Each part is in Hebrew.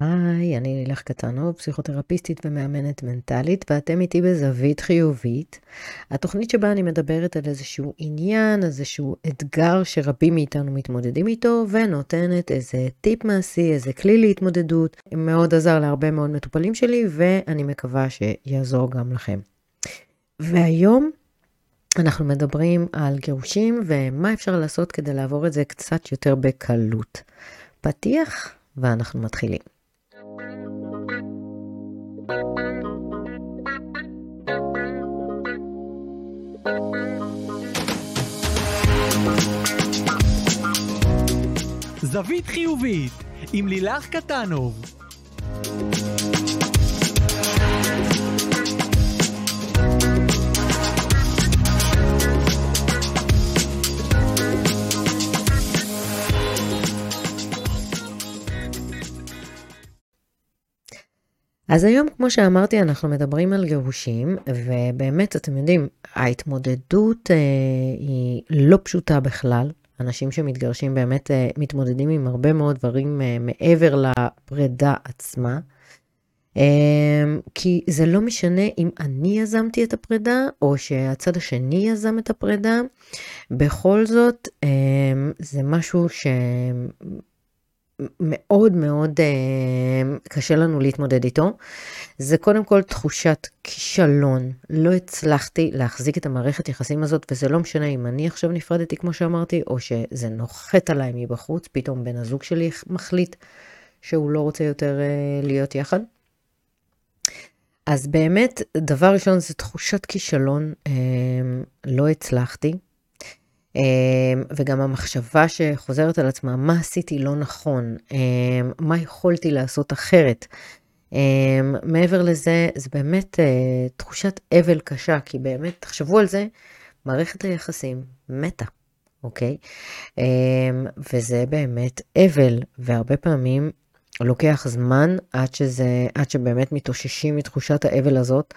היי, אני לילך קטנוב, פסיכותרפיסטית ומאמנת מנטלית, ואתם איתי בזווית חיובית. התוכנית שבה אני מדברת על איזשהו עניין, איזשהו אתגר שרבים מאיתנו מתמודדים איתו, ונותנת איזה טיפ מעשי, איזה כלי להתמודדות. מאוד עזר להרבה מאוד מטופלים שלי, ואני מקווה שיעזור גם לכם. והיום אנחנו מדברים על גירושים ומה אפשר לעשות כדי לעבור את זה קצת יותר בקלות. פתיח, ואנחנו מתחילים. זווית חיובית עם לילך קטנוב אז היום, כמו שאמרתי, אנחנו מדברים על גירושים, ובאמת, אתם יודעים, ההתמודדות אה, היא לא פשוטה בכלל. אנשים שמתגרשים באמת אה, מתמודדים עם הרבה מאוד דברים אה, מעבר לפרידה עצמה. אה, כי זה לא משנה אם אני יזמתי את הפרידה, או שהצד השני יזם את הפרידה. בכל זאת, אה, זה משהו ש... מאוד מאוד אה, קשה לנו להתמודד איתו. זה קודם כל תחושת כישלון. לא הצלחתי להחזיק את המערכת יחסים הזאת, וזה לא משנה אם אני עכשיו נפרדתי, כמו שאמרתי, או שזה נוחת עליי מבחוץ, פתאום בן הזוג שלי מחליט שהוא לא רוצה יותר אה, להיות יחד. אז באמת, דבר ראשון זה תחושת כישלון, אה, לא הצלחתי. אמ, וגם המחשבה שחוזרת על עצמה, מה עשיתי לא נכון, אמ, מה יכולתי לעשות אחרת. אמ, מעבר לזה, זה באמת אה, תחושת אבל קשה, כי באמת, תחשבו על זה, מערכת היחסים מתה, אוקיי? וזה באמת אבל, והרבה פעמים לוקח זמן עד, שזה, עד שבאמת מתאוששים מתחושת האבל הזאת.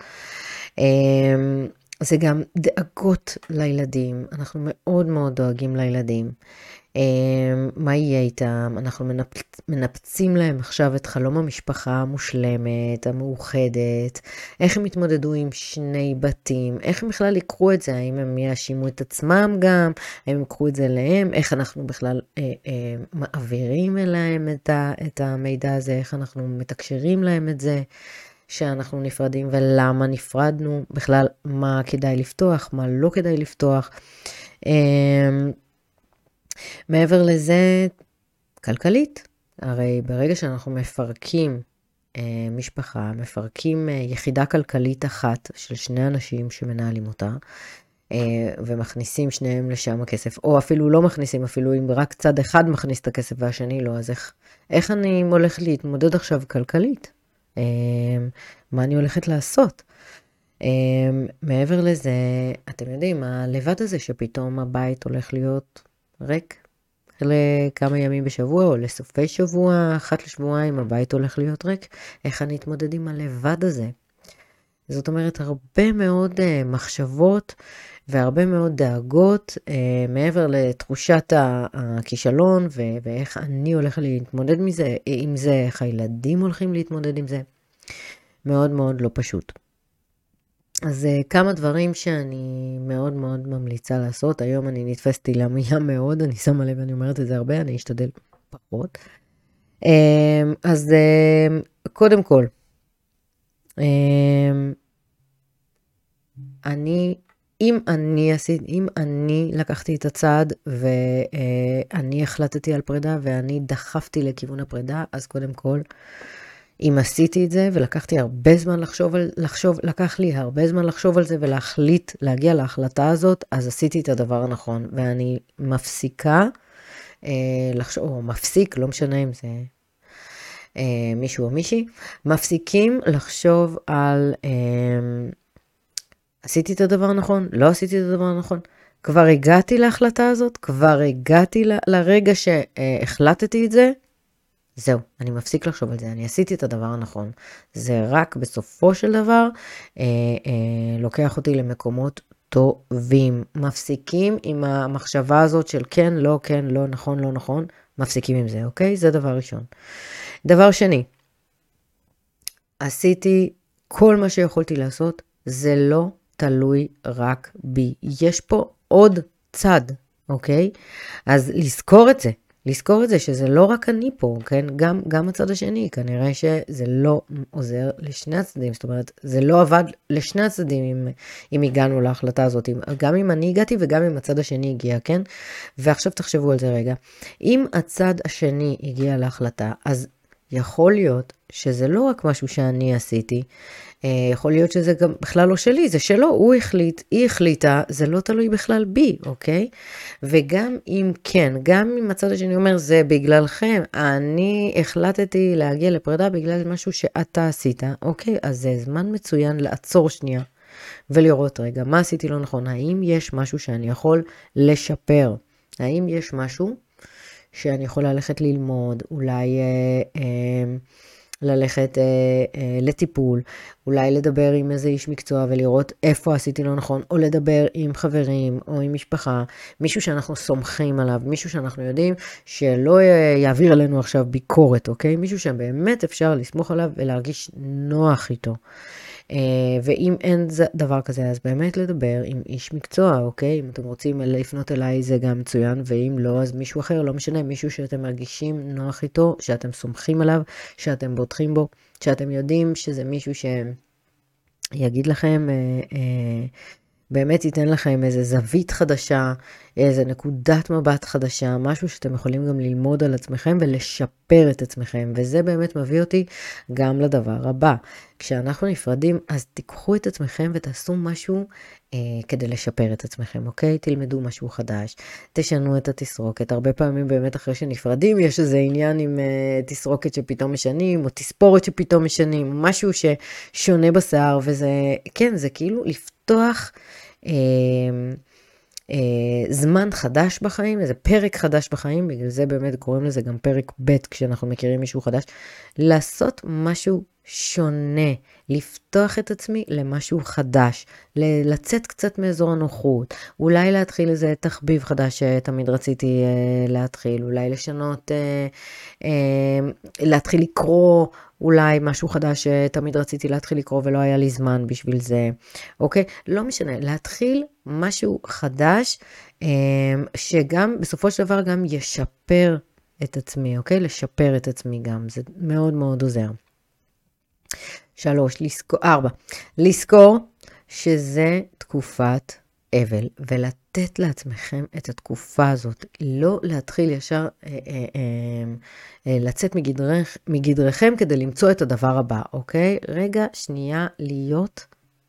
זה גם דאגות לילדים, אנחנו מאוד מאוד דואגים לילדים. אמ, מה יהיה איתם? אנחנו מנפצ... מנפצים להם עכשיו את חלום המשפחה המושלמת, המאוחדת, איך הם יתמודדו עם שני בתים, איך הם בכלל יקחו את זה, האם הם יאשימו את עצמם גם, האם הם יקחו את זה אליהם, איך אנחנו בכלל אה, אה, מעבירים אליהם את, ה, את המידע הזה, איך אנחנו מתקשרים להם את זה. שאנחנו נפרדים ולמה נפרדנו, בכלל מה כדאי לפתוח, מה לא כדאי לפתוח. אמ, מעבר לזה, כלכלית, הרי ברגע שאנחנו מפרקים אה, משפחה, מפרקים אה, יחידה כלכלית אחת של שני אנשים שמנהלים אותה, אה, ומכניסים שניהם לשם הכסף, או אפילו לא מכניסים, אפילו אם רק צד אחד מכניס את הכסף והשני לא, אז איך, איך אני הולך להתמודד עכשיו כלכלית? אמ, מה אני הולכת לעשות. אמ, מעבר לזה, אתם יודעים, הלבד הזה שפתאום הבית הולך להיות ריק לכמה ימים בשבוע או לסופי שבוע, אחת לשבועיים הבית הולך להיות ריק, איך אני אתמודד עם הלבד הזה? זאת אומרת, הרבה מאוד uh, מחשבות והרבה מאוד דאגות uh, מעבר לתחושת הכישלון ו- ואיך אני הולכת להתמודד מזה, עם זה, איך הילדים הולכים להתמודד עם זה. מאוד מאוד לא פשוט. אז uh, כמה דברים שאני מאוד מאוד ממליצה לעשות. היום אני נתפסתי למילה מאוד, אני שמה לב, אני אומרת את זה הרבה, אני אשתדל פחות. Uh, אז uh, קודם כל, אני, אם אני עשיתי, אם אני לקחתי את הצעד ואני החלטתי על פרידה ואני דחפתי לכיוון הפרידה, אז קודם כל, אם עשיתי את זה ולקחתי הרבה זמן לחשוב על, לחשוב, לקח לי הרבה זמן לחשוב על זה ולהחליט, להגיע להחלטה הזאת, אז עשיתי את הדבר הנכון. ואני מפסיקה אה, לחשוב, או מפסיק, לא משנה אם זה אה, מישהו או מישהי, מפסיקים לחשוב על אה, עשיתי את הדבר הנכון, לא עשיתי את הדבר הנכון. כבר הגעתי להחלטה הזאת, כבר הגעתי ל, לרגע שהחלטתי את זה, זהו, אני מפסיק לחשוב על זה, אני עשיתי את הדבר הנכון. זה רק בסופו של דבר אה, אה, לוקח אותי למקומות טובים. מפסיקים עם המחשבה הזאת של כן, לא, כן, לא, נכון, לא נכון, מפסיקים עם זה, אוקיי? זה דבר ראשון. דבר שני, עשיתי כל מה שיכולתי לעשות, זה לא תלוי רק בי. יש פה עוד צד, אוקיי? אז לזכור את זה. לזכור את זה שזה לא רק אני פה, כן? גם, גם הצד השני, כנראה שזה לא עוזר לשני הצדדים. זאת אומרת, זה לא עבד לשני הצדדים אם, אם הגענו להחלטה הזאת. גם אם אני הגעתי וגם אם הצד השני הגיע, כן? ועכשיו תחשבו על זה רגע. אם הצד השני הגיע להחלטה, אז יכול להיות שזה לא רק משהו שאני עשיתי, אה, יכול להיות שזה גם בכלל לא שלי, זה שלו, הוא החליט, היא החליטה, זה לא תלוי בכלל בי, אוקיי? וגם אם כן, גם אם הצד השני אומר, זה בגללכם, אני החלטתי להגיע לפרידה בגלל משהו שאתה עשית, אוקיי? אז זה זמן מצוין לעצור שנייה ולראות, רגע, מה עשיתי לא נכון? האם יש משהו שאני יכול לשפר? האם יש משהו שאני יכול ללכת ללמוד, אולי... אה, אה, ללכת אה, אה, לטיפול, אולי לדבר עם איזה איש מקצוע ולראות איפה עשיתי לא נכון, או לדבר עם חברים או עם משפחה, מישהו שאנחנו סומכים עליו, מישהו שאנחנו יודעים שלא יעביר עלינו עכשיו ביקורת, אוקיי? מישהו שבאמת אפשר לסמוך עליו ולהרגיש נוח איתו. אה, ואם אין דבר כזה, אז באמת לדבר עם איש מקצוע, אוקיי? אם אתם רוצים לפנות אליי זה גם מצוין, ואם לא, אז מישהו אחר, לא משנה, מישהו שאתם מרגישים נוח איתו, שאתם סומכים עליו, שאתם בוטחים בו, שאתם יודעים שזה מישהו שיגיד לכם, אה, אה, באמת ייתן לכם איזה זווית חדשה, איזה נקודת מבט חדשה, משהו שאתם יכולים גם ללמוד על עצמכם ולשפר את עצמכם. וזה באמת מביא אותי גם לדבר הבא. כשאנחנו נפרדים, אז תיקחו את עצמכם ותעשו משהו אה, כדי לשפר את עצמכם, אוקיי? תלמדו משהו חדש, תשנו את התסרוקת. הרבה פעמים באמת אחרי שנפרדים יש איזה עניין עם אה, תסרוקת שפתאום משנים, או תספורת שפתאום משנים, משהו ששונה בשיער, וזה, כן, זה כאילו לפתוח... אה, אה, זמן חדש בחיים, איזה פרק חדש בחיים, בגלל זה באמת קוראים לזה גם פרק ב' כשאנחנו מכירים מישהו חדש, לעשות משהו שונה, לפתוח את עצמי למשהו חדש, לצאת קצת מאזור הנוחות, אולי להתחיל איזה תחביב חדש שתמיד רציתי אה, להתחיל, אולי לשנות, אה, אה, להתחיל לקרוא אולי משהו חדש שתמיד רציתי להתחיל לקרוא ולא היה לי זמן בשביל זה, אוקיי? לא משנה, להתחיל משהו חדש, אה, שגם בסופו של דבר גם ישפר את עצמי, אוקיי? לשפר את עצמי גם, זה מאוד מאוד עוזר. שלוש, לזכור, ארבע, לזכור שזה תקופת אבל, ולתת לעצמכם את התקופה הזאת, לא להתחיל ישר אה, אה, אה, אה, לצאת מגדרך, מגדרכם כדי למצוא את הדבר הבא, אוקיי? רגע, שנייה, להיות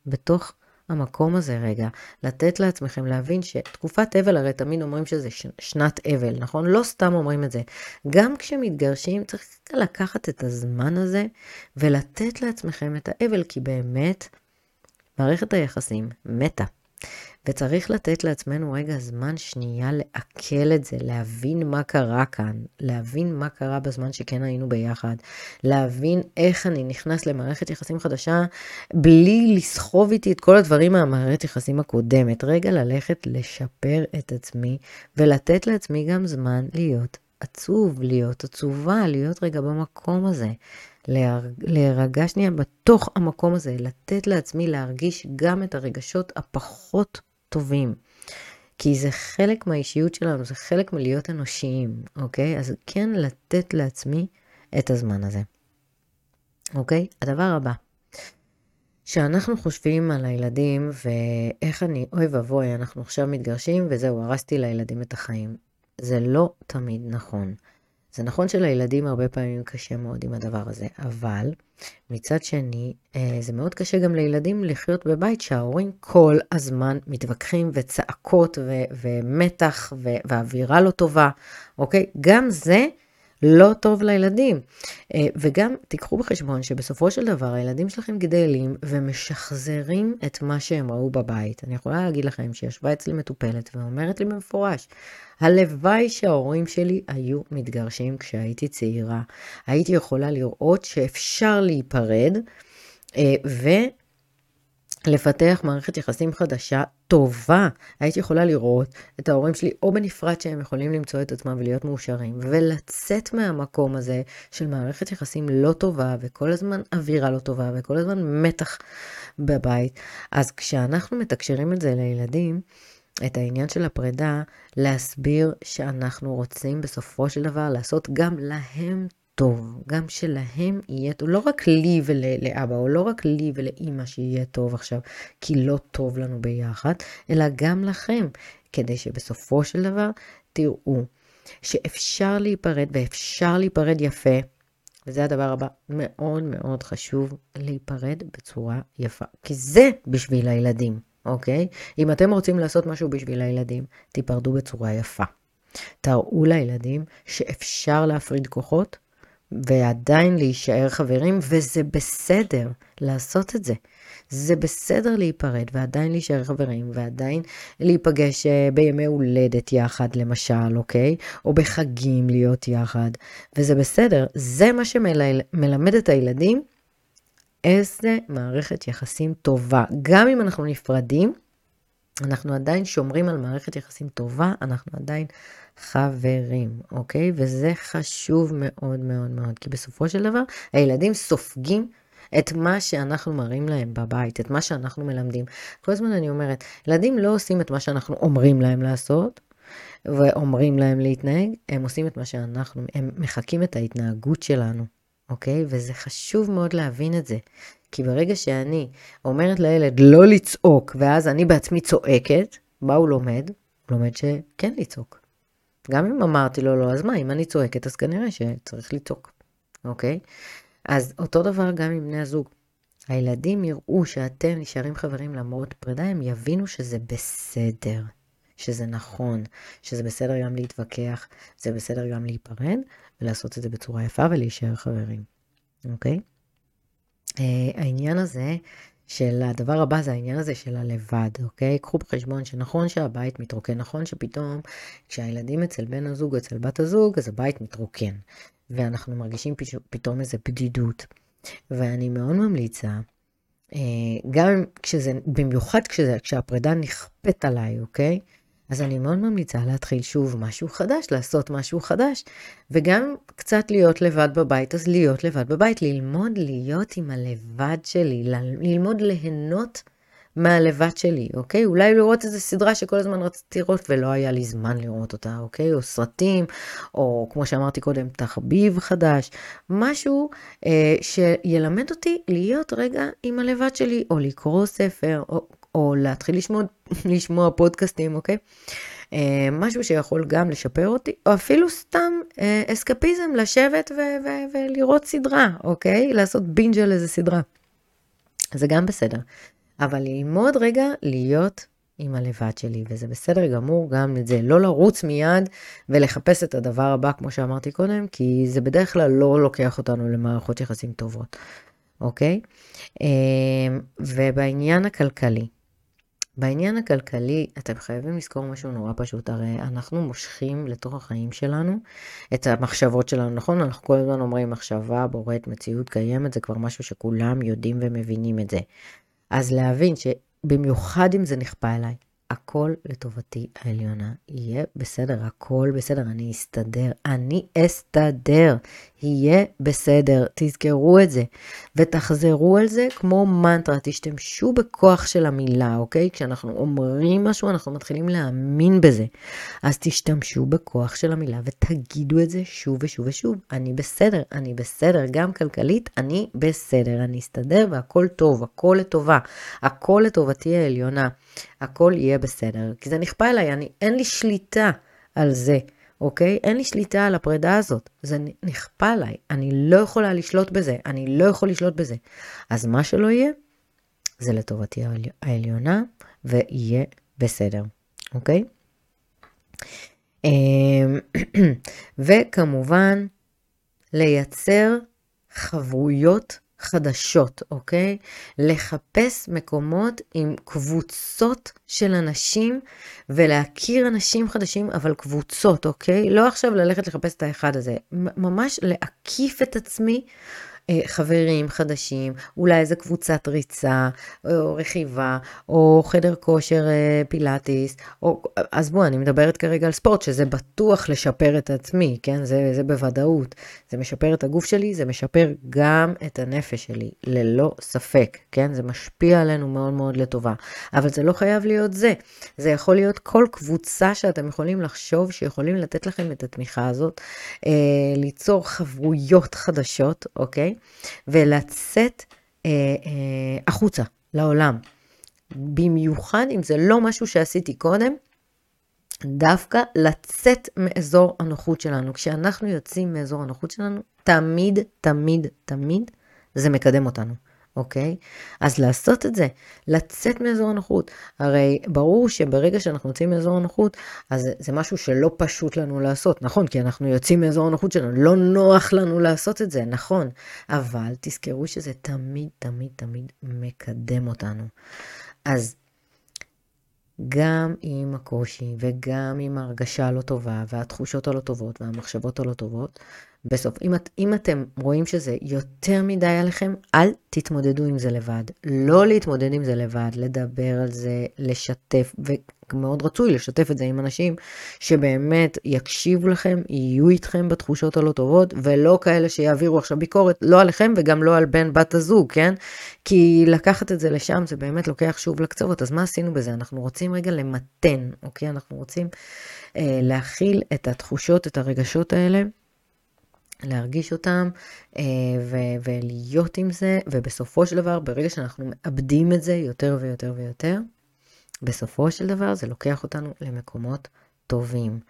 בתוך המקום הזה רגע, לתת לעצמכם להבין שתקופת אבל, הרי תמיד אומרים שזה שנת אבל, נכון? לא סתם אומרים את זה. גם כשמתגרשים צריך לקחת את הזמן הזה ולתת לעצמכם את האבל, כי באמת מערכת היחסים מתה. וצריך לתת לעצמנו רגע זמן שנייה לעכל את זה, להבין מה קרה כאן, להבין מה קרה בזמן שכן היינו ביחד, להבין איך אני נכנס למערכת יחסים חדשה בלי לסחוב איתי את כל הדברים מהמערכת יחסים הקודמת. רגע ללכת לשפר את עצמי ולתת לעצמי גם זמן להיות עצוב, להיות עצובה, להיות רגע במקום הזה. להירגע שנייה בתוך המקום הזה, לתת לעצמי להרגיש גם את הרגשות הפחות טובים. כי זה חלק מהאישיות שלנו, זה חלק מלהיות אנושיים, אוקיי? אז כן לתת לעצמי את הזמן הזה. אוקיי? הדבר הבא, שאנחנו חושבים על הילדים ואיך אני, אוי ואבוי, אנחנו עכשיו מתגרשים וזהו, הרסתי לילדים את החיים. זה לא תמיד נכון. זה נכון שלילדים הרבה פעמים קשה מאוד עם הדבר הזה, אבל מצד שני, אה, זה מאוד קשה גם לילדים לחיות בבית שההורים כל הזמן מתווכחים וצעקות ו- ומתח ו- ואווירה לא טובה, אוקיי? גם זה לא טוב לילדים. אה, וגם תיקחו בחשבון שבסופו של דבר הילדים שלכם גדלים ומשחזרים את מה שהם ראו בבית. אני יכולה להגיד לכם שישבה אצלי מטופלת ואומרת לי במפורש, הלוואי שההורים שלי היו מתגרשים כשהייתי צעירה. הייתי יכולה לראות שאפשר להיפרד, אה, ו... לפתח מערכת יחסים חדשה טובה. הייתי יכולה לראות את ההורים שלי או בנפרד שהם יכולים למצוא את עצמם ולהיות מאושרים, ולצאת מהמקום הזה של מערכת יחסים לא טובה, וכל הזמן אווירה לא טובה, וכל הזמן מתח בבית. אז כשאנחנו מתקשרים את זה לילדים, את העניין של הפרידה, להסביר שאנחנו רוצים בסופו של דבר לעשות גם להם טוב, גם שלהם יהיה טוב, לא רק לי ולאבא, או לא רק לי ולאימא שיהיה טוב עכשיו, כי לא טוב לנו ביחד, אלא גם לכם, כדי שבסופו של דבר תראו שאפשר להיפרד, ואפשר להיפרד יפה, וזה הדבר הבא, מאוד מאוד חשוב להיפרד בצורה יפה, כי זה בשביל הילדים, אוקיי? אם אתם רוצים לעשות משהו בשביל הילדים, תיפרדו בצורה יפה. תראו לילדים שאפשר להפריד כוחות, ועדיין להישאר חברים, וזה בסדר לעשות את זה. זה בסדר להיפרד ועדיין להישאר חברים, ועדיין להיפגש אה, בימי הולדת יחד, למשל, אוקיי? או בחגים להיות יחד, וזה בסדר. זה מה שמלמד את הילדים איזה מערכת יחסים טובה. גם אם אנחנו נפרדים, אנחנו עדיין שומרים על מערכת יחסים טובה, אנחנו עדיין חברים, אוקיי? וזה חשוב מאוד מאוד מאוד, כי בסופו של דבר הילדים סופגים את מה שאנחנו מראים להם בבית, את מה שאנחנו מלמדים. כל הזמן אני אומרת, ילדים לא עושים את מה שאנחנו אומרים להם לעשות, ואומרים להם להתנהג, הם עושים את מה שאנחנו, הם מחקים את ההתנהגות שלנו, אוקיי? וזה חשוב מאוד להבין את זה. כי ברגע שאני אומרת לילד לא לצעוק, ואז אני בעצמי צועקת, מה הוא לומד? הוא לומד שכן לצעוק. גם אם אמרתי לו לא, אז מה, אם אני צועקת, אז כנראה שצריך לצעוק, אוקיי? אז אותו דבר גם עם בני הזוג. הילדים יראו שאתם נשארים חברים למרות פרידה, הם יבינו שזה בסדר, שזה נכון, שזה בסדר גם להתווכח, זה בסדר גם להיפרד, ולעשות את זה בצורה יפה ולהישאר חברים, אוקיי? Uh, העניין הזה של הדבר הבא זה העניין הזה של הלבד, אוקיי? קחו בחשבון שנכון שהבית מתרוקן, נכון שפתאום כשהילדים אצל בן הזוג או אצל בת הזוג, אז הבית מתרוקן. ואנחנו מרגישים פתאום איזה בדידות. ואני מאוד ממליצה, אה, גם כשזה, במיוחד כשזה, כשהפרידה נכפית עליי, אוקיי? אז אני מאוד ממליצה להתחיל שוב משהו חדש, לעשות משהו חדש, וגם קצת להיות לבד בבית, אז להיות לבד בבית, ללמוד להיות עם הלבד שלי, ללמוד ליהנות מהלבד שלי, אוקיי? אולי לראות איזו סדרה שכל הזמן רציתי לראות ולא היה לי זמן לראות אותה, אוקיי? או סרטים, או כמו שאמרתי קודם, תחביב חדש, משהו אה, שילמד אותי להיות רגע עם הלבד שלי, או לקרוא ספר, או או להתחיל לשמוע, לשמוע פודקאסטים, אוקיי? אה, משהו שיכול גם לשפר אותי, או אפילו סתם אה, אסקפיזם, לשבת ו- ו- ולראות סדרה, אוקיי? לעשות בינג' על איזה סדרה. זה גם בסדר. אבל ללמוד רגע להיות עם הלבד שלי, וזה בסדר גמור גם את זה. לא לרוץ מיד ולחפש את הדבר הבא, כמו שאמרתי קודם, כי זה בדרך כלל לא לוקח אותנו למערכות יחסים טובות, אוקיי? אה, ובעניין הכלכלי, בעניין הכלכלי, אתם חייבים לזכור משהו נורא פשוט, הרי אנחנו מושכים לתוך החיים שלנו את המחשבות שלנו, נכון? אנחנו כל הזמן אומרים מחשבה בוראת מציאות קיימת, זה כבר משהו שכולם יודעים ומבינים את זה. אז להבין שבמיוחד אם זה נכפה אליי, הכל לטובתי העליונה. יהיה בסדר, הכל בסדר, אני אסתדר. אני אסתדר. יהיה בסדר. תזכרו את זה. ותחזרו על זה כמו מנטרה. תשתמשו בכוח של המילה, אוקיי? כשאנחנו אומרים משהו, אנחנו מתחילים להאמין בזה. אז תשתמשו בכוח של המילה ותגידו את זה שוב ושוב ושוב. אני בסדר, אני בסדר. גם כלכלית, אני בסדר. אני אסתדר והכל טוב, הכל לטובה. הכל לטובתי העליונה. הכל יהיה בסדר. כי זה נכפה אליי, אני, אין לי שליטה על זה, אוקיי? אין לי שליטה על הפרידה הזאת. זה נכפה עליי, אני לא יכולה לשלוט בזה, אני לא יכול לשלוט בזה. אז מה שלא יהיה, זה לטובתי העליונה, ויהיה בסדר, אוקיי? אמ, וכמובן, לייצר חברויות חדשות, אוקיי? לחפש מקומות עם קבוצות של אנשים ולהכיר אנשים חדשים, אבל קבוצות, אוקיי? לא עכשיו ללכת לחפש את האחד הזה, ממש להקיף את עצמי חברים חדשים, אולי איזה קבוצת ריצה, או רכיבה, או חדר כושר אה, פילאטיס, או... אז בואו, אני מדברת כרגע על ספורט, שזה בטוח לשפר את עצמי, כן? זה, זה בוודאות. זה משפר את הגוף שלי, זה משפר גם את הנפש שלי, ללא ספק, כן? זה משפיע עלינו מאוד מאוד לטובה. אבל זה לא חייב להיות זה. זה יכול להיות כל קבוצה שאתם יכולים לחשוב שיכולים לתת לכם את התמיכה הזאת, אה, ליצור חברויות חדשות, אוקיי? ולצאת אה, אה, החוצה, לעולם. במיוחד אם זה לא משהו שעשיתי קודם, דווקא לצאת מאזור הנוחות שלנו. כשאנחנו יוצאים מאזור הנוחות שלנו, תמיד, תמיד, תמיד זה מקדם אותנו. אוקיי? אז לעשות את זה, לצאת מאזור הנוחות. הרי ברור שברגע שאנחנו יוצאים מאזור הנוחות, אז זה, משהו שלא פשוט לנו לעשות, נכון? כי אנחנו יוצאים מאזור הנוחות שלנו, לא נוח לנו לעשות את זה, נכון. אבל תזכרו שזה תמיד, תמיד, תמיד מקדם אותנו. אז גם עם הקושי וגם עם ההרגשה הלא טובה והתחושות הלא טובות והמחשבות הלא טובות, בסוף, אם, את, אם אתם רואים שזה יותר מדי עליכם, אל תתמודדו עם זה לבד. לא להתמודד עם זה לבד, לדבר על זה, לשתף, ומאוד רצוי לשתף את זה עם אנשים שבאמת יקשיבו לכם, יהיו איתכם בתחושות הלא טובות, ולא כאלה שיעבירו עכשיו ביקורת, לא עליכם וגם לא על בן בת הזוג, כן? כי לקחת את זה לשם זה באמת לוקח שוב לקצוות, אז מה עשינו בזה? אנחנו רוצים רגע למתן, אוקיי? אנחנו רוצים אה, להכיל את התחושות, את הרגשות האלה. להרגיש אותם אה, ו- ולהיות עם זה, ובסופו של דבר, ברגע שאנחנו מאבדים את זה יותר ויותר ויותר, בסופו של דבר זה לוקח אותנו למקומות טובים.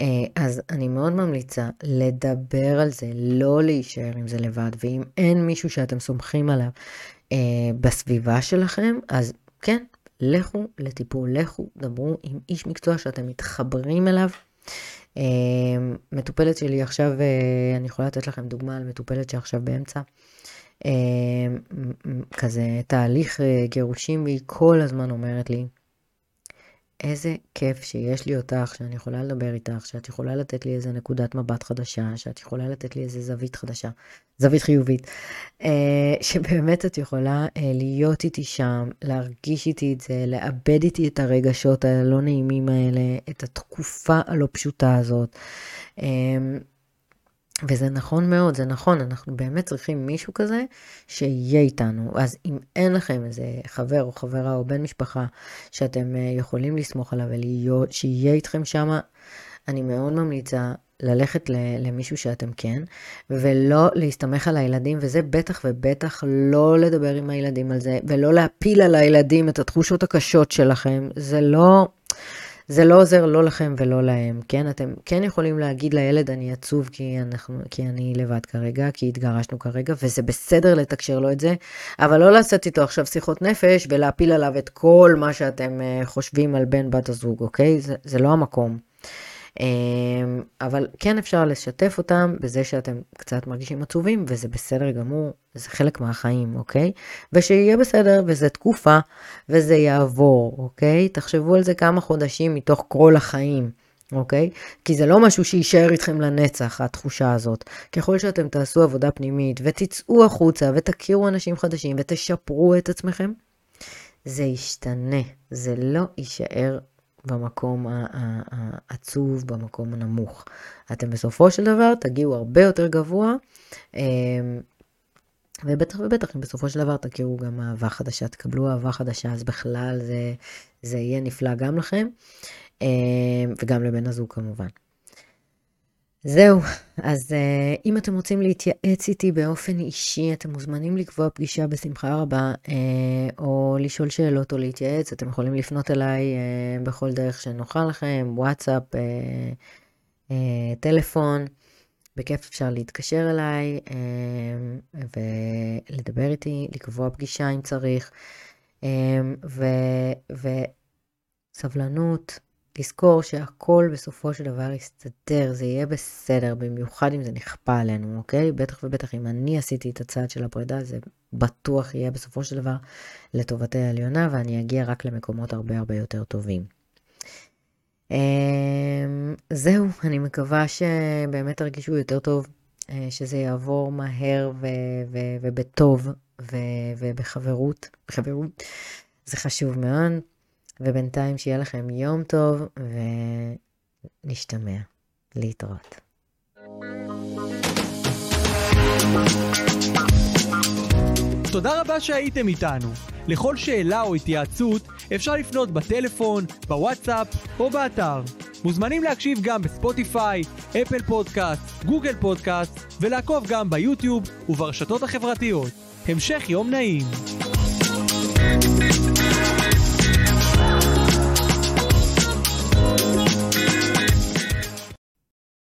אה, אז אני מאוד ממליצה לדבר על זה, לא להישאר עם זה לבד, ואם אין מישהו שאתם סומכים עליו אה, בסביבה שלכם, אז כן, לכו לטיפול, לכו, דברו עם איש מקצוע שאתם מתחברים אליו. אמ, מטופלת שלי עכשיו, אה, אני יכולה לתת לכם דוגמה על מטופלת שעכשיו באמצע. אמ, כזה תהליך אה, גירושים, והיא כל הזמן אומרת לי, איזה כיף שיש לי אותך, שאני יכולה לדבר איתך, שאת יכולה לתת לי איזה נקודת מבט חדשה, שאת יכולה לתת לי איזה זווית חדשה, זווית חיובית, אה, שבאמת את יכולה אה, להיות איתי שם, להרגיש איתי את זה, לאבד איתי את הרגשות הלא נעימים האלה, את התקופה הלא פשוטה הזאת. וזה נכון מאוד, זה נכון, אנחנו באמת צריכים מישהו כזה שיהיה איתנו. אז אם אין לכם איזה חבר או חברה או בן משפחה שאתם אה, יכולים לסמוך עליו ושיהיה איתכם שם, אני מאוד ממליצה ללכת למישהו שאתם כן, ולא להסתמך על הילדים, וזה בטח ובטח לא לדבר עם הילדים על זה, ולא להפיל על הילדים את התחושות הקשות שלכם. זה לא... זה לא עוזר לא לכם ולא להם, כן? אתם כן יכולים להגיד לילד, אני עצוב כי, אנחנו, כי אני לבד כרגע, כי התגרשנו כרגע, וזה בסדר לתקשר לו את זה, אבל לא לעשות איתו עכשיו שיחות נפש ולהפיל עליו את כל מה שאתם uh, חושבים על בן בת הזוג, אוקיי? זה, זה לא המקום. אמ, אבל כן אפשר לשתף אותם בזה שאתם קצת מרגישים עצובים, וזה בסדר גמור, זה חלק מהחיים, אוקיי? ושיהיה בסדר, וזה תקופה, וזה יעבור, אוקיי? תחשבו על זה כמה חודשים מתוך כל החיים. אוקיי? כי זה לא משהו שיישאר איתכם לנצח, התחושה הזאת. ככל שאתם תעשו עבודה פנימית ותצאו החוצה ותכירו אנשים חדשים ותשפרו את עצמכם, זה ישתנה, זה לא יישאר במקום העצוב, במקום הנמוך. אתם בסופו של דבר תגיעו הרבה יותר גבוה, אמ, ובטח ובטח אם בסופו של דבר תכירו גם אהבה חדשה, תקבלו אהבה חדשה, אז בכלל זה, זה יהיה נפלא גם לכם, אמ, וגם לבן הזוג כמובן. זהו, אז uh, אם אתם רוצים להתייעץ איתי באופן אישי, אתם מוזמנים לקבוע פגישה בשמחה רבה, uh, או לשאול שאלות או להתייעץ, אתם יכולים לפנות אליי uh, בכל דרך שנוחה לכם, וואטסאפ, uh, uh, טלפון, בכיף אפשר להתקשר אליי uh, ולדבר איתי, לקבוע פגישה אם צריך, uh, וסבלנות. לזכור שהכל בסופו של דבר יסתדר, זה יהיה בסדר, במיוחד אם זה נכפה עלינו, אוקיי? בטח ובטח אם אני עשיתי את הצעד של הפרידה, זה בטוח יהיה בסופו של דבר לטובתי העליונה, ואני אגיע רק למקומות הרבה הרבה יותר טובים. אמ, זהו, אני מקווה שבאמת תרגישו יותר טוב, אה, שזה יעבור מהר ו- ו- ובטוב ו- ובחברות, בחברות, זה חשוב מאוד. ובינתיים שיהיה לכם יום טוב ונשתמע. להתראות. תודה רבה שהייתם איתנו. לכל שאלה או התייעצות אפשר לפנות בטלפון, בוואטסאפ או באתר. מוזמנים להקשיב גם בספוטיפיי, אפל פודקאסט, גוגל פודקאסט ולעקוב גם ביוטיוב וברשתות החברתיות. המשך יום נעים.